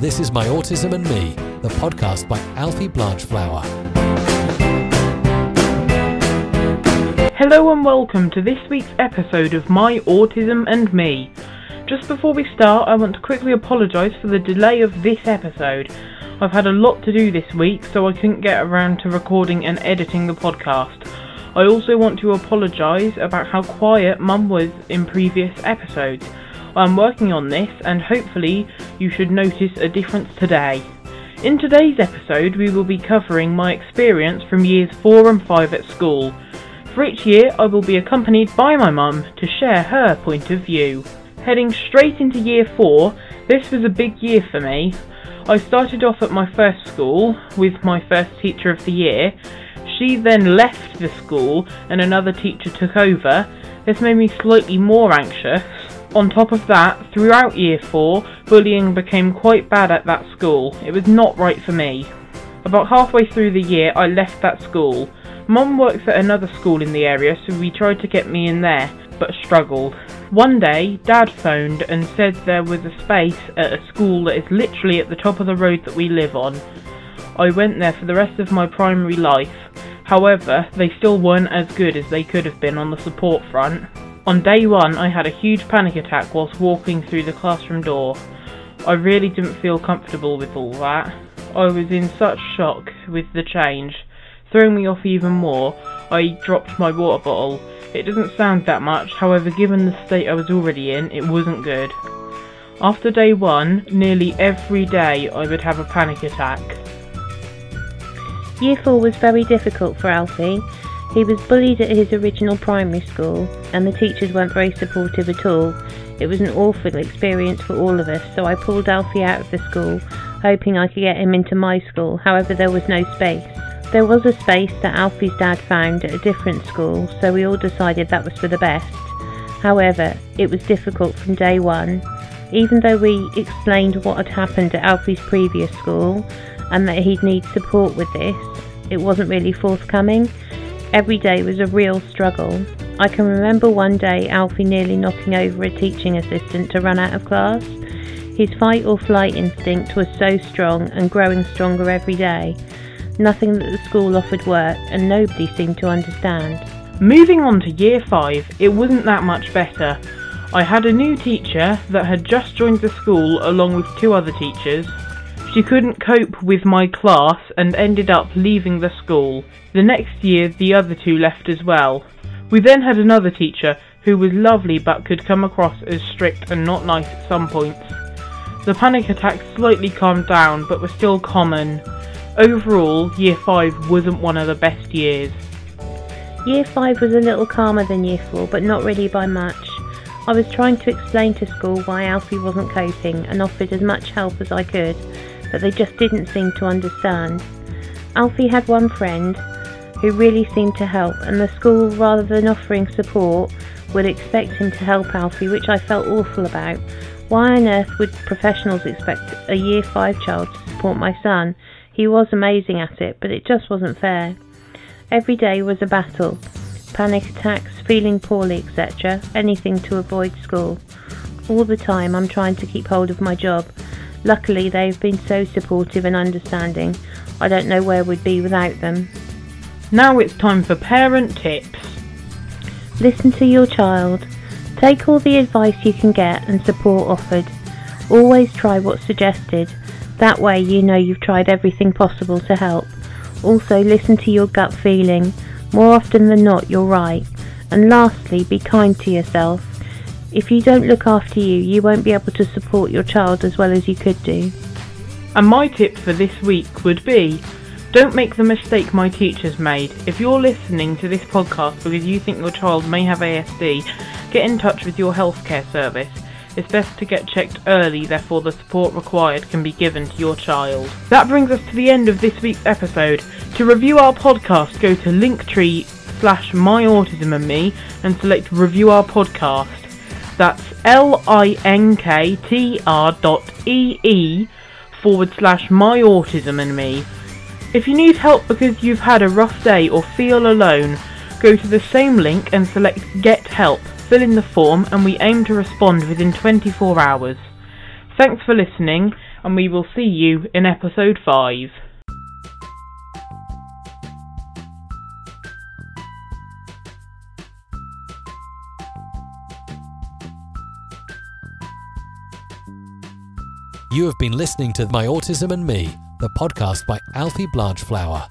This is My Autism and Me, the podcast by Alfie Blanchflower. Hello and welcome to this week's episode of My Autism and Me. Just before we start, I want to quickly apologise for the delay of this episode. I've had a lot to do this week, so I couldn't get around to recording and editing the podcast. I also want to apologise about how quiet Mum was in previous episodes. I'm working on this, and hopefully, you should notice a difference today. In today's episode, we will be covering my experience from years 4 and 5 at school. For each year, I will be accompanied by my mum to share her point of view. Heading straight into year 4, this was a big year for me. I started off at my first school with my first teacher of the year. She then left the school and another teacher took over. This made me slightly more anxious. On top of that, throughout year 4, bullying became quite bad at that school. It was not right for me. About halfway through the year, I left that school. Mum works at another school in the area, so we tried to get me in there, but struggled. One day, Dad phoned and said there was a space at a school that is literally at the top of the road that we live on. I went there for the rest of my primary life. However, they still weren't as good as they could have been on the support front. On day one, I had a huge panic attack whilst walking through the classroom door. I really didn't feel comfortable with all that. I was in such shock with the change. Throwing me off even more, I dropped my water bottle it doesn't sound that much, however given the state I was already in, it wasn't good. After day one, nearly every day I would have a panic attack. Year 4 was very difficult for Alfie. He was bullied at his original primary school, and the teachers weren't very supportive at all. It was an awful experience for all of us, so I pulled Alfie out of the school, hoping I could get him into my school, however, there was no space. There was a space that Alfie's dad found at a different school, so we all decided that was for the best. However, it was difficult from day one. Even though we explained what had happened at Alfie's previous school and that he'd need support with this, it wasn't really forthcoming. Every day was a real struggle. I can remember one day Alfie nearly knocking over a teaching assistant to run out of class. His fight or flight instinct was so strong and growing stronger every day. Nothing that the school offered worked, and nobody seemed to understand. Moving on to year 5, it wasn't that much better. I had a new teacher that had just joined the school along with two other teachers. She couldn't cope with my class and ended up leaving the school. The next year, the other two left as well. We then had another teacher who was lovely but could come across as strict and not nice at some points. The panic attacks slightly calmed down but were still common. Overall, Year 5 wasn't one of the best years. Year 5 was a little calmer than Year 4, but not really by much. I was trying to explain to school why Alfie wasn't coping and offered as much help as I could, but they just didn't seem to understand. Alfie had one friend who really seemed to help, and the school, rather than offering support, would expect him to help Alfie, which I felt awful about. Why on earth would professionals expect a Year 5 child to support my son he was amazing at it, but it just wasn't fair. Every day was a battle. Panic attacks, feeling poorly, etc. Anything to avoid school. All the time I'm trying to keep hold of my job. Luckily, they've been so supportive and understanding. I don't know where we'd be without them. Now it's time for parent tips. Listen to your child. Take all the advice you can get and support offered. Always try what's suggested that way you know you've tried everything possible to help. Also listen to your gut feeling. More often than not you're right. And lastly, be kind to yourself. If you don't look after you, you won't be able to support your child as well as you could do. And my tip for this week would be don't make the mistake my teachers made. If you're listening to this podcast because you think your child may have ASD, get in touch with your healthcare service it's best to get checked early, therefore the support required can be given to your child. That brings us to the end of this week's episode. To review our podcast, go to linktree slash myautism and me and select review our podcast. That's L-I-N-K-T-R dot E-E forward slash my autism and me. If you need help because you've had a rough day or feel alone, go to the same link and select get help fill in the form and we aim to respond within 24 hours. Thanks for listening and we will see you in episode 5. You have been listening to My Autism and Me, the podcast by Alfie Blanchflower.